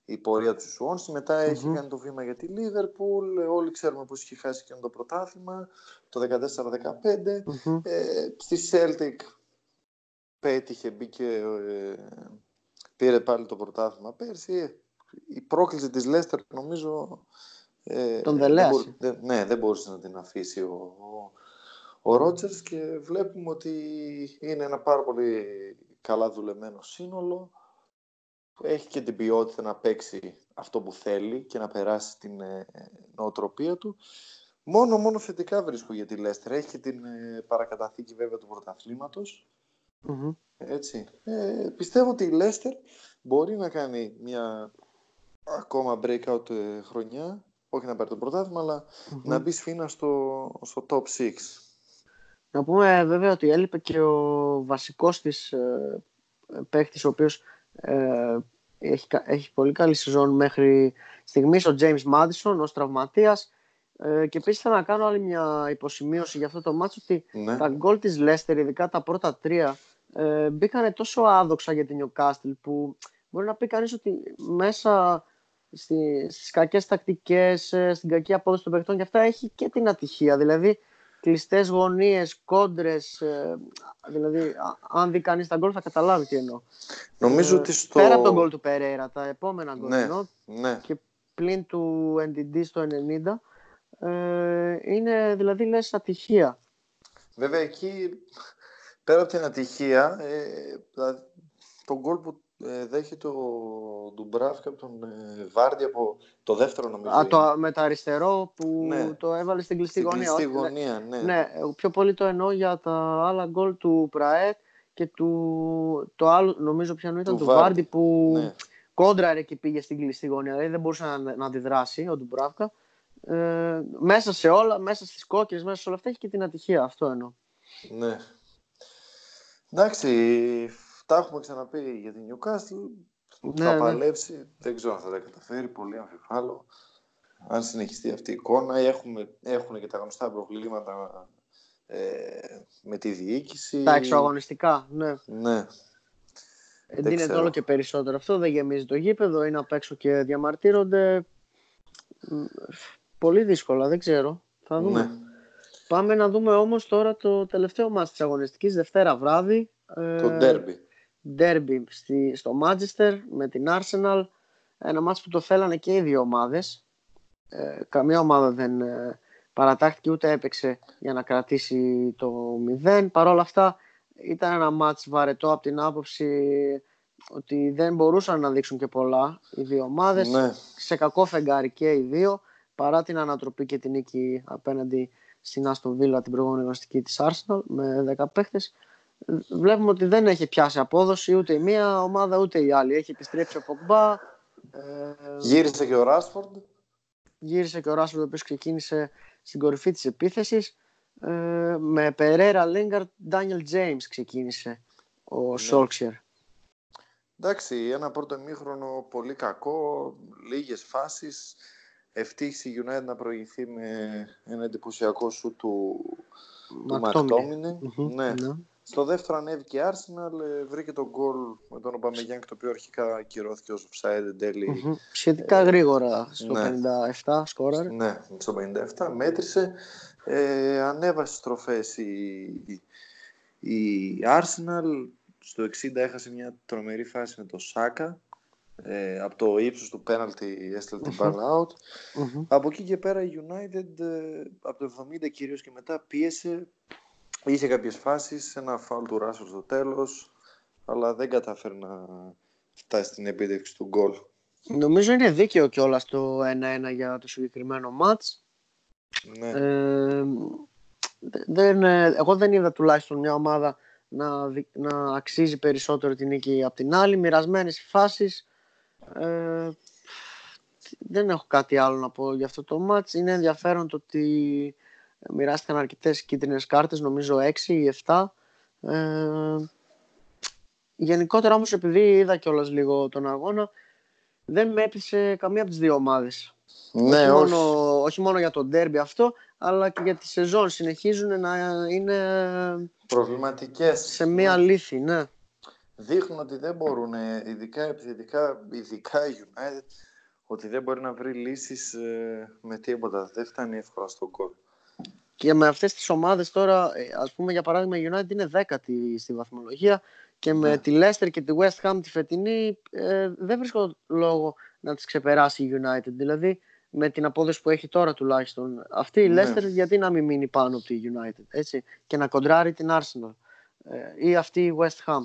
η, η πορεία του Σουόνση. Μετά mm-hmm. έχει κάνει το βήμα για τη Λίβερπουλ. Όλοι ξέρουμε πως είχε χάσει και το πρωτάθλημα το 14-15. Mm-hmm. Ε, στη Celtic πέτυχε, μπήκε, ε, πήρε πάλι το πρωτάθλημα πέρσι. Η πρόκληση της Λέστερ νομίζω... Ε, Τον δεν δεν, ναι, δεν μπορούσε να την αφήσει ο, ο, ο Ρότζερς και βλέπουμε ότι είναι ένα πάρα πολύ καλά δουλεμένο σύνολο έχει και την ποιότητα να παίξει αυτό που θέλει και να περάσει την ε, νοοτροπία του. Μόνο, μόνο θετικά βρίσκω για τη Λέστερ. Έχει και την ε, παρακαταθήκη βέβαια του πρωταθληματος Έτσι. Ε, πιστεύω ότι η Λέστερ μπορεί να κάνει μια ακόμα breakout ε, χρονιά. Όχι να πάρει το πρωτάθλημα, να μπει σφίνα στο, στο top 6. Να πούμε βέβαια ότι έλειπε και ο βασικός της ε, παίχτης ο οποίος ε, έχει, έχει πολύ καλή σεζόν μέχρι στιγμής ο James Madison ως τραυματίας ε, και επίσης θέλω να κάνω άλλη μια υποσημείωση για αυτό το μάτσο ότι ναι. τα γκολ της Leicester, ειδικά τα πρώτα τρία ε, μπήκανε τόσο άδοξα για την Newcastle που μπορεί να πει κανείς ότι μέσα Στι, στις κακές τακτικές, ε, στην κακή απόδοση των παιχτών και αυτά έχει και την ατυχία. Δηλαδή, κλειστές γωνίες, κόντρες. δηλαδή, αν δει κανείς τα γκολ θα καταλάβει τι εννοώ. Νομίζω ότι στο... Πέρα από τον γκολ του Περέιρα, τα επόμενα γκολ Ναι, εννοώ, ναι. και πλην του NDD στο 90 ε, είναι δηλαδή λες ατυχία. Βέβαια εκεί, πέρα από την ατυχία, ε, δηλαδή, το γκολ που ε, δέχεται ο Ντουμπράφκα από τον ε, Βάρντι από το δεύτερο νομίζω. Α, είναι. το, με το αριστερό που Ναι. το έβαλε στην κλειστή Στην γωνία. κλειστή Όχι, γωνία, ναι. Ναι, πιο πολύ το εννοώ για τα άλλα γκολ του Πραέτ και του, το άλλο, νομίζω ποιανού ήταν, Του του, Βάρντι. Βάρντι που Ναι. κόντραρε και πήγε στην κλειστή γωνία. Δηλαδή δεν μπορούσε να, να αντιδράσει ο Ντουμπράφκα. Ε, μέσα σε όλα, μέσα στις κόκκινες, μέσα σε όλα αυτά έχει και την ατυχία. Αυτό εννοώ. Ναι. Εντάξει, τα έχουμε ξαναπεί για την Newcastle. Ναι, θα ναι. παλέψει, δεν ξέρω αν θα τα καταφέρει, πολύ αμφιβάλλω. Αν συνεχιστεί αυτή η εικόνα, έχουμε, έχουν και τα γνωστά προβλήματα ε, με τη διοίκηση. Τα εξωαγωνιστικά, ναι. Ναι, Εντείνεται ξέρω. όλο και περισσότερο αυτό, δεν γεμίζει το γήπεδο, είναι απ' έξω και διαμαρτύρονται. Μ, Πολύ δύσκολα, δεν ξέρω. Θα δούμε. ναι. Πάμε να δούμε όμως τώρα το τελευταίο μας της αγωνιστικής, Δευτέρα βράδυ. ε, Το derby. Derby στη, στο Manchester με την Arsenal. Ένα μάτς που το θέλανε και οι δύο ομάδες. Ε, καμία ομάδα δεν ε, παρατάχθηκε ούτε έπαιξε για να κρατήσει το 0. Παρ' όλα αυτά ήταν ένα μάτς βαρετό από την άποψη ότι δεν μπορούσαν να δείξουν και πολλά οι δύο ομάδες. Ναι. Σε κακό φεγγάρι και οι δύο παρά την ανατροπή και την νίκη απέναντι στην Aston Villa την προηγούμενη γνωστική της Arsenal με 10 παίχτες. Βλέπουμε ότι δεν έχει πιάσει απόδοση ούτε η μία ομάδα ούτε η άλλη. Έχει επιστρέψει ο Pogba, ε, Γύρισε και ο Ράσφορντ. γύρισε και ο Ράσφορντ ο οποίος ξεκίνησε στην κορυφή της επίθεσης ε, με Pereira, Lingard, Daniel James ξεκίνησε ο Ναι. Solskjaer. Εντάξει, ένα πρώτο ημίχρονο πολύ κακό, λίγες φάσεις. Ευτύχησε η United να προηγηθεί με ένα εντυπωσιακό σου του, του Μακτόμινε. Μακτόμινε. Μμμ, Ναι. ναι. Στο δεύτερο ανέβηκε η Arsenal, ε, βρήκε τον γκολ με τον Ομπαμεγιάνγκ το οποίο αρχικά ακυρώθηκε ως offside εν τέλει. Μμμ. Σχετικά γρήγορα στο ναι. 57 σκόραρε. Ναι, στο 57 μέτρησε. Ε, ανέβασε στροφές η, η, η Arsenal. Στο 60 έχασε μια τρομερή φάση με το Σάκα. Ε, από το ύψος του πέναλτι έστειλε την μπάλα out. Μμμ. Από εκεί και πέρα η United ε, από το 70 κυρίως και μετά πίεσε. Είχε κάποιες φάσεις, ένα φάουλ του Ράσορ στο τέλος, αλλά δεν κατάφερε να φτάσει στην επίτευξη του γκολ. Νομίζω είναι δίκαιο κιόλας το 1-1 για το συγκεκριμένο μάτς. Ναι. Ε, δεν, ε, εγώ δεν είδα τουλάχιστον μια ομάδα να, δι- να αξίζει περισσότερο την νίκη από την άλλη. Μοιρασμένες οι φάσεις. Ε, δεν έχω κάτι άλλο να πω για αυτό το μάτς. Είναι ενδιαφέρον το ότι μοιράστηκαν αρκετές κίτρινες κάρτες, νομίζω 6 ή 7. Ε, γενικότερα όμως επειδή είδα κιόλας λίγο τον αγώνα, δεν με έπεισε καμία από τις δύο ομάδες. ναι, όχι, όχι. μόνο, όχι μόνο για το ντέρμπι αυτό, αλλά και για τη σεζόν. Συνεχίζουν να είναι Προβληματικές. σε μία λύθη, ναι. Δείχνουν ότι δεν μπορούν, ε, ειδικά επιθετικά, ειδικά η United, ότι δεν μπορεί να βρει λύσεις ε, με τίποτα. Δεν φτάνει εύκολα στον γκολ. Και με αυτές τις ομάδες τώρα, ε, ας πούμε για παράδειγμα η United είναι δέκατη στη βαθμολογία και με Ναι. τη Leicester και τη West Ham τη φετινή ε, δεν βρίσκω λόγο να τις ξεπεράσει η United. Δηλαδή με την απόδοση που έχει τώρα τουλάχιστον. Αυτή η Ναι. Leicester γιατί να μην μείνει πάνω από τη United έτσι, και να κοντράρει την Arsenal. Ε, ή αυτή η West Ham.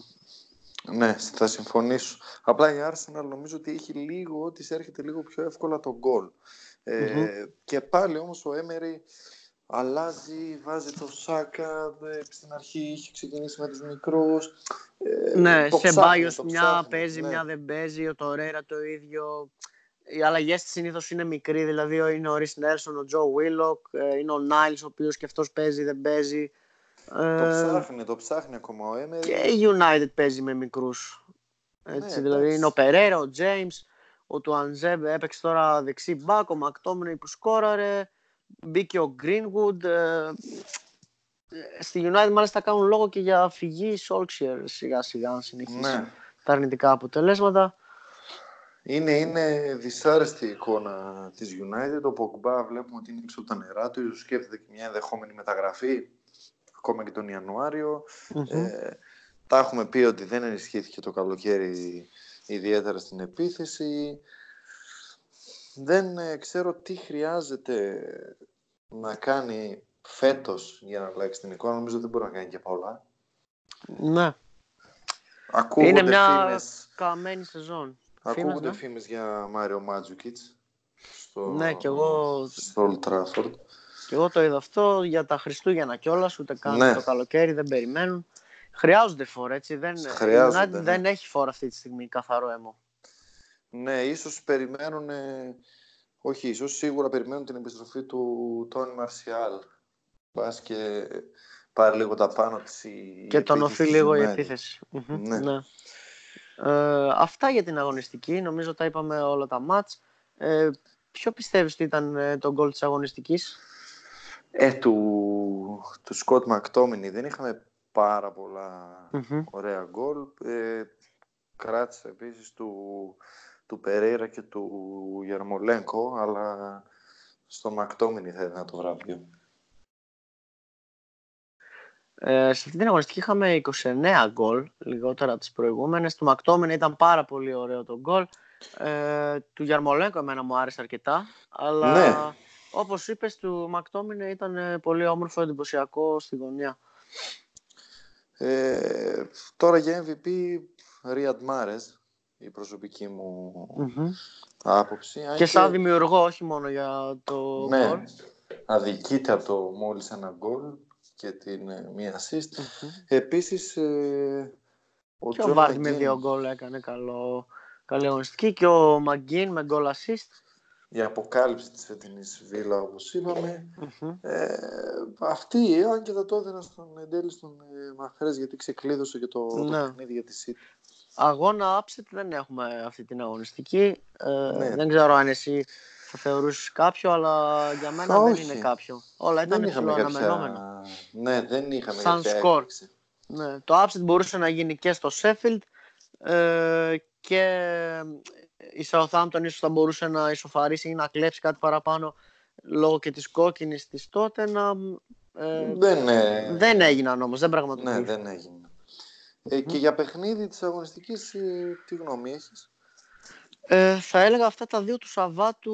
Ναι, θα συμφωνήσω. Απλά η Arsenal νομίζω ότι έχει λίγο, της έρχεται λίγο πιο εύκολα το γκολ. Ε, Μμμ. Και πάλι όμως ο Emery αλλάζει, βάζει το Σάκα, ε, στην αρχή είχε ξεκινήσει με τους μικρούς. Ε, Ναι, το σε ψάχνει, Μπάιος το μια ψάχνει, παίζει, ναι. μια δεν παίζει, ο Τορέρα το ίδιο. Οι αλλαγές της συνήθως είναι μικροί, δηλαδή είναι ο Ρις Νέλσον, ο Τζο Βίλοκ, είναι ο Νάιλς, ο οποίος και αυτός παίζει, δεν παίζει. Το Ε, ψάχνει, το ψάχνει ακόμα ο Emery. και η United παίζει με μικρούς. Έτσι, Ναι, δηλαδή εντάξει. είναι ο Περέρα, ο James, ο Τουανζέμπ έπαιξε τώρα δεξί μπακ, ο Μακτόμινεϊ που σκόραρε, μπήκε ο Greenwood. Ε, στη United μάλιστα κάνουν λόγο και για φυγή Solskjaer σιγά σιγά αν συνεχίσει Ναι. τα αρνητικά αποτελέσματα. Είναι, είναι δυσάρεστη η εικόνα της United. Ο Pogba βλέπουμε ότι είναι έξω από τα νερά του. Ίσως σκέφτεται και μια ενδεχόμενη μεταγραφή, ακόμα και τον ιανουαριο Ε, τα έχουμε πει ότι δεν ενισχύθηκε το καλοκαίρι ιδιαίτερα στην επίθεση. Δεν ε, ξέρω τι χρειάζεται να κάνει φέτος για να αλλάξει την εικόνα. Νομίζω δεν μπορεί να κάνει και πολλά. Ναι. Ακούγονται είναι μια φήμες, καμένη σεζόν. ακούγονται Φήμες, ναι. φήμες για Μάριο Μάτζουκιτς στο, Ναι, κι εγώ- στο Old Trafford. Και εγώ το είδα αυτό για τα Χριστούγεννα κιόλας, ούτε καν Ναι. το καλοκαίρι, δεν περιμένουν. Χρειάζονται φόρα, έτσι. Δεν, Χρειάζονται, η United ναι. δεν έχει φόρα αυτή τη στιγμή, καθαρό αίμα. Ναι, ίσως περιμένουν, ε, όχι ίσως, σίγουρα περιμένουν την επιστροφή του Τόνι Μαρσιάλ. Πας και πάρει λίγο τα πάνω της η Και τον επίθεση οφείλει της λίγο η United. επίθεση. Μμμ, Ναι. ναι. Ε, αυτά για την αγωνιστική. Νομίζω τα είπαμε όλα τα μάτς. Ε, ποιο πιστεύεις ότι ήταν ε, το γκολ της αγωνιστικής; Ε, του, του Σκοτ Μακτόμινι δεν είχαμε πάρα πολλά Μμμ. ωραία γκολ. Ε, κράτησε επίσης του, του Περέιρα και του Γερμολέγκο, αλλά στο Μακτόμινι θα ήταν το βραβείο. Ε, σε αυτή την αγωνιστική είχαμε 29 γκολ, λιγότερα από τις προηγούμενες. Του Μακτόμιν ήταν πάρα πολύ ωραίο το γκολ. Ε, του Γιαρμολέγκο εμένα μου άρεσε αρκετά. Αλλά Ναι. όπως είπες, του Μακτόμιν ήταν ε, πολύ όμορφο, εντυπωσιακό στη γωνία. Ε, τώρα για MVP, Ριαντ Μάρες, η προσωπική μου Μμμ. άποψη. αν Και σαν δημιουργό, όχι μόνο για το ναι, γκολ. αδικείται από το μόλις ένα γκολ και την ε, μία assist. Μμμ. Επίσης, ε, ο Και ο Τζον Βάρτ με Μαγκίν, δύο γκολ έκανε καλό, καλή αγωνιστική. Και ο Μαγκίν με γκολ assist. η αποκάλυψη της φετινής Βίλα, όπως είπαμε. Μμμ. Ε, αυτή, αν και θα το έδινα στον εν τέλει στον ε, Μαχρές, γιατί ξεκλείδωσε και το, το Ναι. παιχνίδι για τη City. Αγώνα upset δεν έχουμε αυτή την αγωνιστική. Ε, Ναι. Δεν ξέρω αν εσύ θα θεωρούσες κάποιο, αλλά για μένα δεν Όχι. είναι κάποιο. Όλα ήταν δεν είχαμε ψηλό κάποια... αναμενόμενα. Ναι, δεν είχαμε Σαν κάποια σκορ. έκπληξη. Ναι, το upset μπορούσε να γίνει και στο Sheffield ε, και η Southampton ίσως θα μπορούσε να ισοφαρίσει ή να κλέψει κάτι παραπάνω λόγω και της κόκκινης της Tottenham. Ε, Δεν, ε, δεν έγιναν όμως, δεν Ναι, πραγματοποιήθηκαν. δεν έγινε. Ε, και για παιχνίδι της αγωνιστικής, ε, τι γνώμη έχεις; Ε, θα έλεγα αυτά τα δύο του Σαββάτου.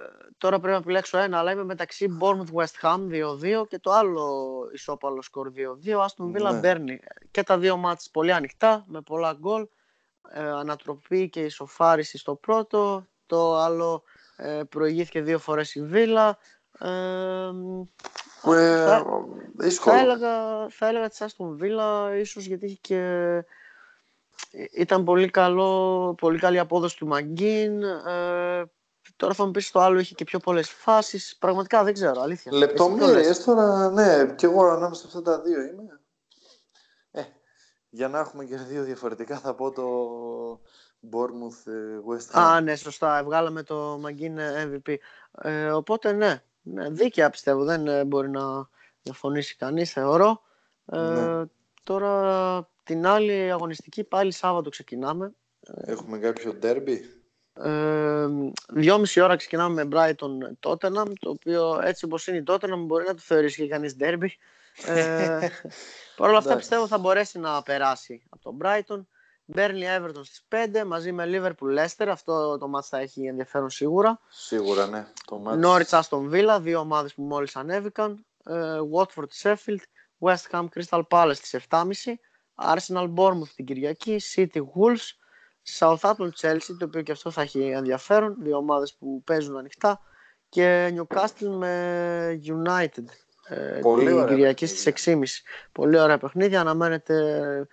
ε, τώρα πρέπει να επιλέξω ένα, αλλά είμαι μεταξύ Bournemouth West Ham 2-2 και το άλλο ισόπαλο σκορ 2-2, Aston Villa Ναι. Burnley. Και τα δύο μάτς πολύ ανοιχτά, με πολλά γκολ. Ε, ανατροπή και ισοφάριση στο πρώτο. Το άλλο ε, προηγήθηκε δύο φορές η Villa. Ε, Ε, θα, δύσκολο. θα έλεγα, θα έλεγα της Aston Villa ίσως γιατί είχε και... ε, ήταν πολύ, καλό, πολύ καλή απόδοση του Μαγκίν. Ε, τώρα θα μου πεις το άλλο είχε και πιο πολλές φάσεις. Πραγματικά δεν ξέρω, αλήθεια. Εσύ τι το λες; Λεπτομέρειες τώρα, ναι, και εγώ ανάμεσα σε αυτά τα δύο είμαι. Ε, για να έχουμε και δύο διαφορετικά θα πω το Bournemouth ε, West Ham. Α, ναι, σωστά. Βγάλαμε το Μαγκίν MVP. Ε, οπότε ναι, ναι, δίκαια πιστεύω. Δεν ε, μπορεί να διαφωνήσει κανείς, θεωρώ. Ε, Ναι. Τώρα την άλλη αγωνιστική πάλι Σάββατο ξεκινάμε. Έχουμε κάποιο derby. Ε, δυόμιση ώρα ξεκινάμε με Brighton Tottenham, το οποίο έτσι όπως είναι η Tottenham μπορεί να το θεωρήσει και κανείς derby. Ε, Παρ' όλα αυτά Εντάξει. πιστεύω θα μπορέσει να περάσει από τον Brighton. Burnley Everton στις 5 μαζί με Liverpool Leicester. Αυτό το μάτς θα έχει ενδιαφέρον σίγουρα. Σίγουρα, ναι. Το μάτς. Norwich Aston Villa, δύο ομάδες που μόλις ανέβηκαν. Ε, Watford Sheffield, West Ham Crystal Palace στις 7.30. Arsenal Bournemouth την Κυριακή, City Wolves, Southampton Chelsea, το οποίο και αυτό θα έχει ενδιαφέρον. Δύο ομάδες που παίζουν ανοιχτά. Και Newcastle με United. Ε, Πολύ την ωραία Κυριακή παιχνίδια. στις 6.30. Πολύ ωραία παιχνίδια. Αναμένεται,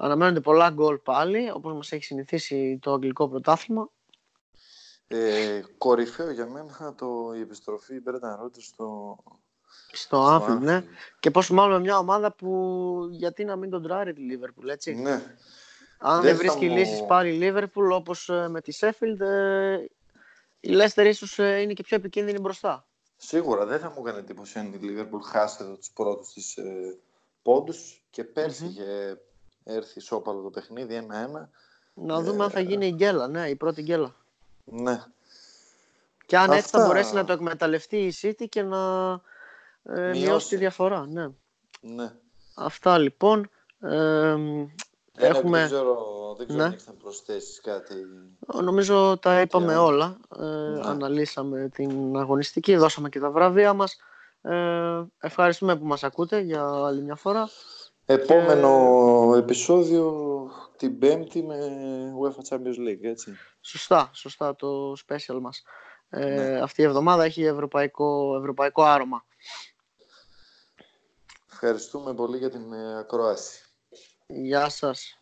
αναμένονται πολλά γκολ πάλι, όπως μας έχει συνηθίσει το αγγλικό πρωτάθλημα. Ε, κορυφαίο για μένα το, η επιστροφή Μπρένταν Ρότζερ στο, Στο στο Anfield, ναι. Anfield. Και πόσο μάλλον με μια ομάδα που γιατί να μην τον τράρει τη Liverpool, έτσι. Ναι. Αν δεν δεν θα βρίσκει μου- λύσεις πάλι η Liverpool όπως ε, με τη Sheffield, ε, η Leicester ίσως ε, είναι και πιο επικίνδυνη μπροστά. Σίγουρα δεν θα μου έκανε εντύπωση αν η Liverpool χάσει εδώ τους πρώτους της ε, πόντους και περσι Μμμ. είχε έρθει ισόπαλο το παιχνίδι 1-1 Να δούμε αν θα γίνει η γκέλα, ναι, η πρώτη γκέλα. Ναι. Και αν έτσι θα Αυτά. μπορέσει να το εκμεταλλευτεί η City και να ε, μειώσει. Μειώσει. τη διαφορά. Ναι. ναι. Αυτά λοιπόν. Ε, Ένα που έχουμε, Δεν ξέρω, δεν ξέρω Ναι. αν έχεις να προσθέσεις κάτι. νομίζω τα είπαμε Και- όλα. Ε, Ναι. Αναλύσαμε την αγωνιστική, δώσαμε και τα βραβεία μας. Ε, ευχαριστούμε που μας ακούτε για άλλη μια φορά. Επόμενο επεισόδιο την Πέμπτη με UEFA Champions League, έτσι. Σωστά, σωστά το special μας. Ε, Ναι. Αυτή η εβδομάδα έχει ευρωπαϊκό, ευρωπαϊκό άρωμα. Ευχαριστούμε πολύ για την ε, ακρόαση. Γεια σας.